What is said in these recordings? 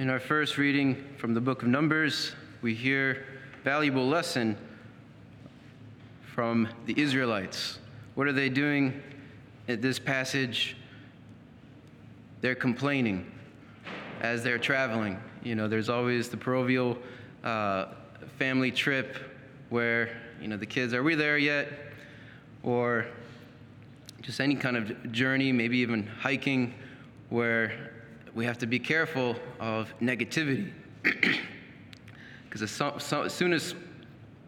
In our first reading from the book of Numbers, we hear valuable lesson from the Israelites. What are they doing at this passage? They're complaining as they're traveling. You know, there's always the proverbial uh, family trip where, you know, the kids, are we there yet? Or just any kind of journey, maybe even hiking, where we have to be careful of negativity. Because as, so, so, as soon as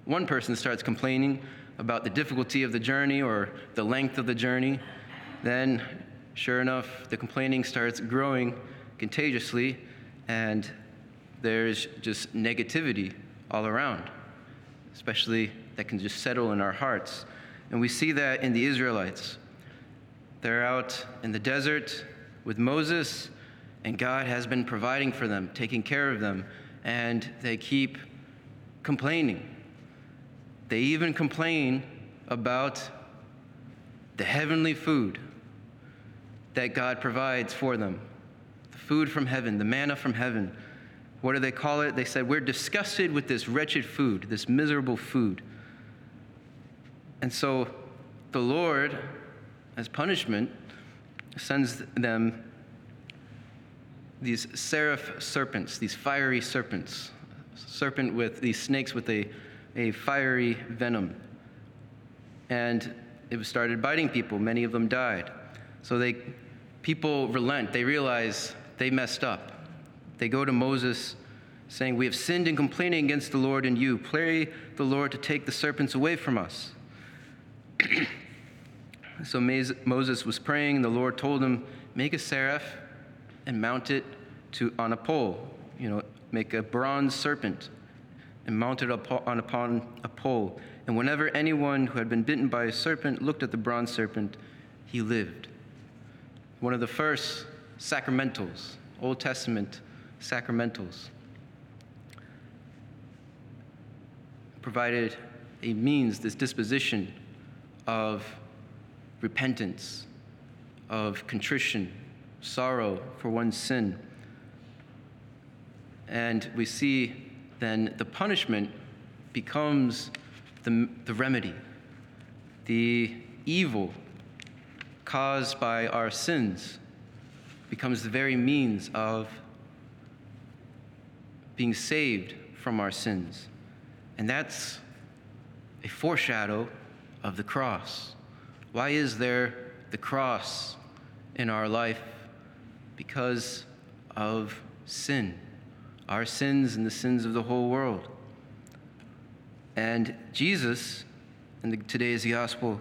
one person starts complaining about the difficulty of the journey or the length of the journey, then sure enough, the complaining starts growing contagiously, and there's just negativity all around, especially that can just settle in our hearts. And we see that in the Israelites. They're out in the desert with Moses, and God has been providing for them, taking care of them, and they keep complaining. They even complain about the heavenly food that God provides for them the food from heaven, the manna from heaven. What do they call it? They said, We're disgusted with this wretched food, this miserable food. And so the Lord, as punishment, sends them these seraph serpents, these fiery serpents, serpent with these snakes with a, a fiery venom. And it started biting people. Many of them died. So they, people relent. They realize they messed up. They go to Moses saying, We have sinned in complaining against the Lord and you. Pray the Lord to take the serpents away from us. so Moses was praying, and the Lord told him, Make a seraph and mount it to, on a pole. You know, make a bronze serpent and mount it upon, upon a pole. And whenever anyone who had been bitten by a serpent looked at the bronze serpent, he lived. One of the first sacramentals, Old Testament sacramentals, provided a means, this disposition of repentance, of contrition, sorrow for one's sin. And we see then the punishment becomes the, the remedy. The evil caused by our sins becomes the very means of being saved from our sins. And that's a foreshadow of the cross. Why is there the cross in our life? Because of sin, our sins and the sins of the whole world. And Jesus, in the, today's gospel,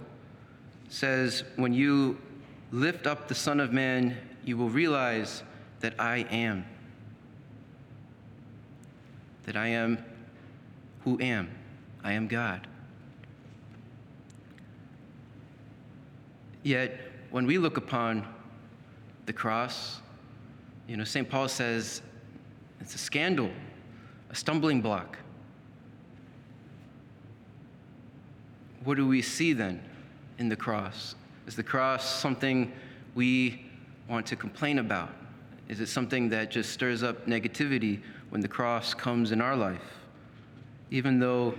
says, When you lift up the Son of Man, you will realize that I am. That I am who am. I am God. Yet, when we look upon the cross, you know, St. Paul says it's a scandal, a stumbling block. What do we see then in the cross? Is the cross something we want to complain about? Is it something that just stirs up negativity when the cross comes in our life? Even though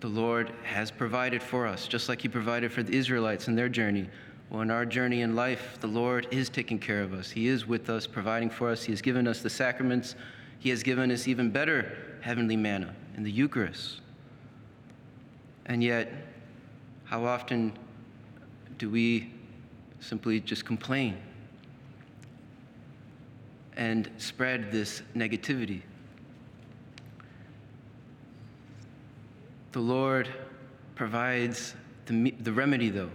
the Lord has provided for us, just like He provided for the Israelites in their journey. In our journey in life, the Lord is taking care of us. He is with us, providing for us. He has given us the sacraments. He has given us even better heavenly manna in the Eucharist. And yet, how often do we simply just complain and spread this negativity? The Lord provides the, the remedy, though.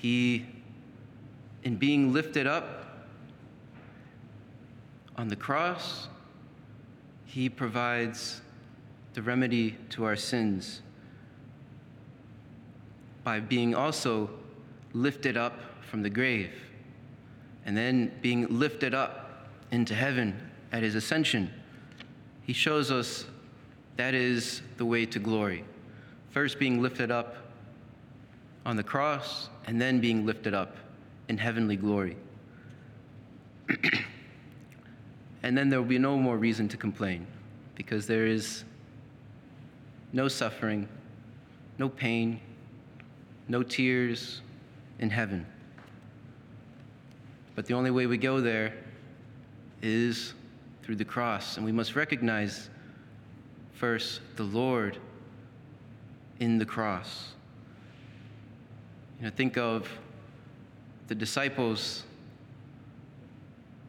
He, in being lifted up on the cross, He provides the remedy to our sins by being also lifted up from the grave and then being lifted up into heaven at his ascension. He shows us that is the way to glory. First, being lifted up on the cross, and then being lifted up in heavenly glory. and then there will be no more reason to complain because there is no suffering, no pain, no tears in heaven. But the only way we go there is through the cross, and we must recognize first the Lord in the cross. You know, think of the disciples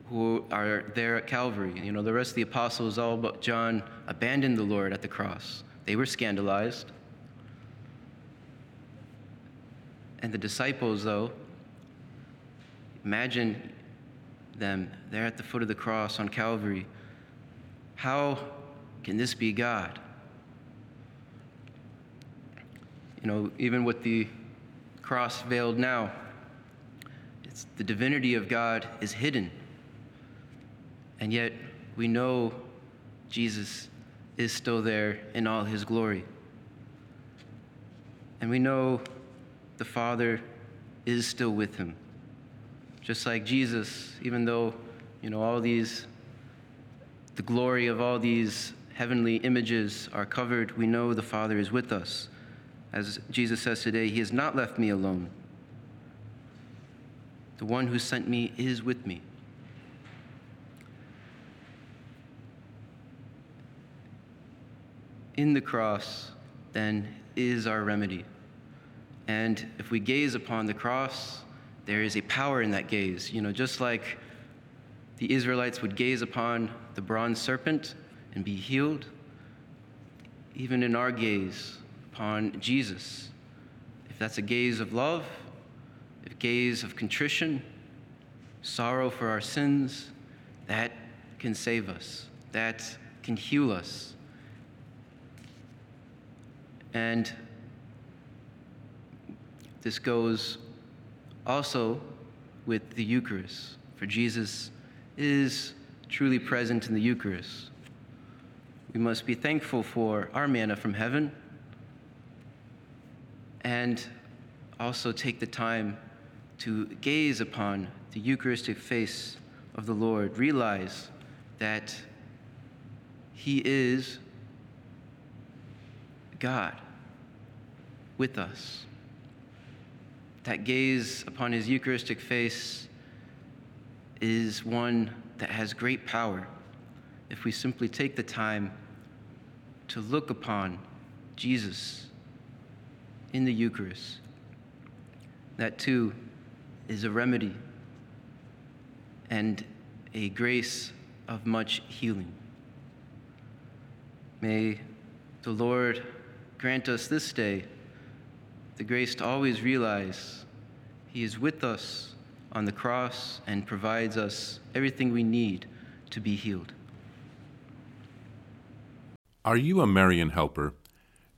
who are there at Calvary. You know, the rest of the apostles, all but John, abandoned the Lord at the cross. They were scandalized. And the disciples, though, imagine them there at the foot of the cross on Calvary. How can this be God? You know, even with the cross veiled now, it's, the divinity of God is hidden. And yet we know Jesus is still there in all his glory. And we know the Father is still with him. Just like Jesus, even though, you know, all these, the glory of all these heavenly images are covered, we know the Father is with us. As Jesus says today, He has not left me alone. The one who sent me is with me. In the cross, then, is our remedy. And if we gaze upon the cross, there is a power in that gaze. You know, just like the Israelites would gaze upon the bronze serpent and be healed, even in our gaze upon Jesus, if that's a gaze of love, a gaze of contrition, sorrow for our sins, that can save us, that can heal us. And this goes also with the Eucharist, for Jesus is truly present in the Eucharist. We must be thankful for our manna from heaven and also take the time to gaze upon the Eucharistic face of the Lord, realize that He is God with us. That gaze upon His Eucharistic face is one that has great power if we simply take the time to look upon Jesus in the Eucharist. That too is a remedy and a grace of much healing. May the Lord grant us this day the grace to always realize He is with us on the cross and provides us everything we need to be healed. Are you a Marian helper?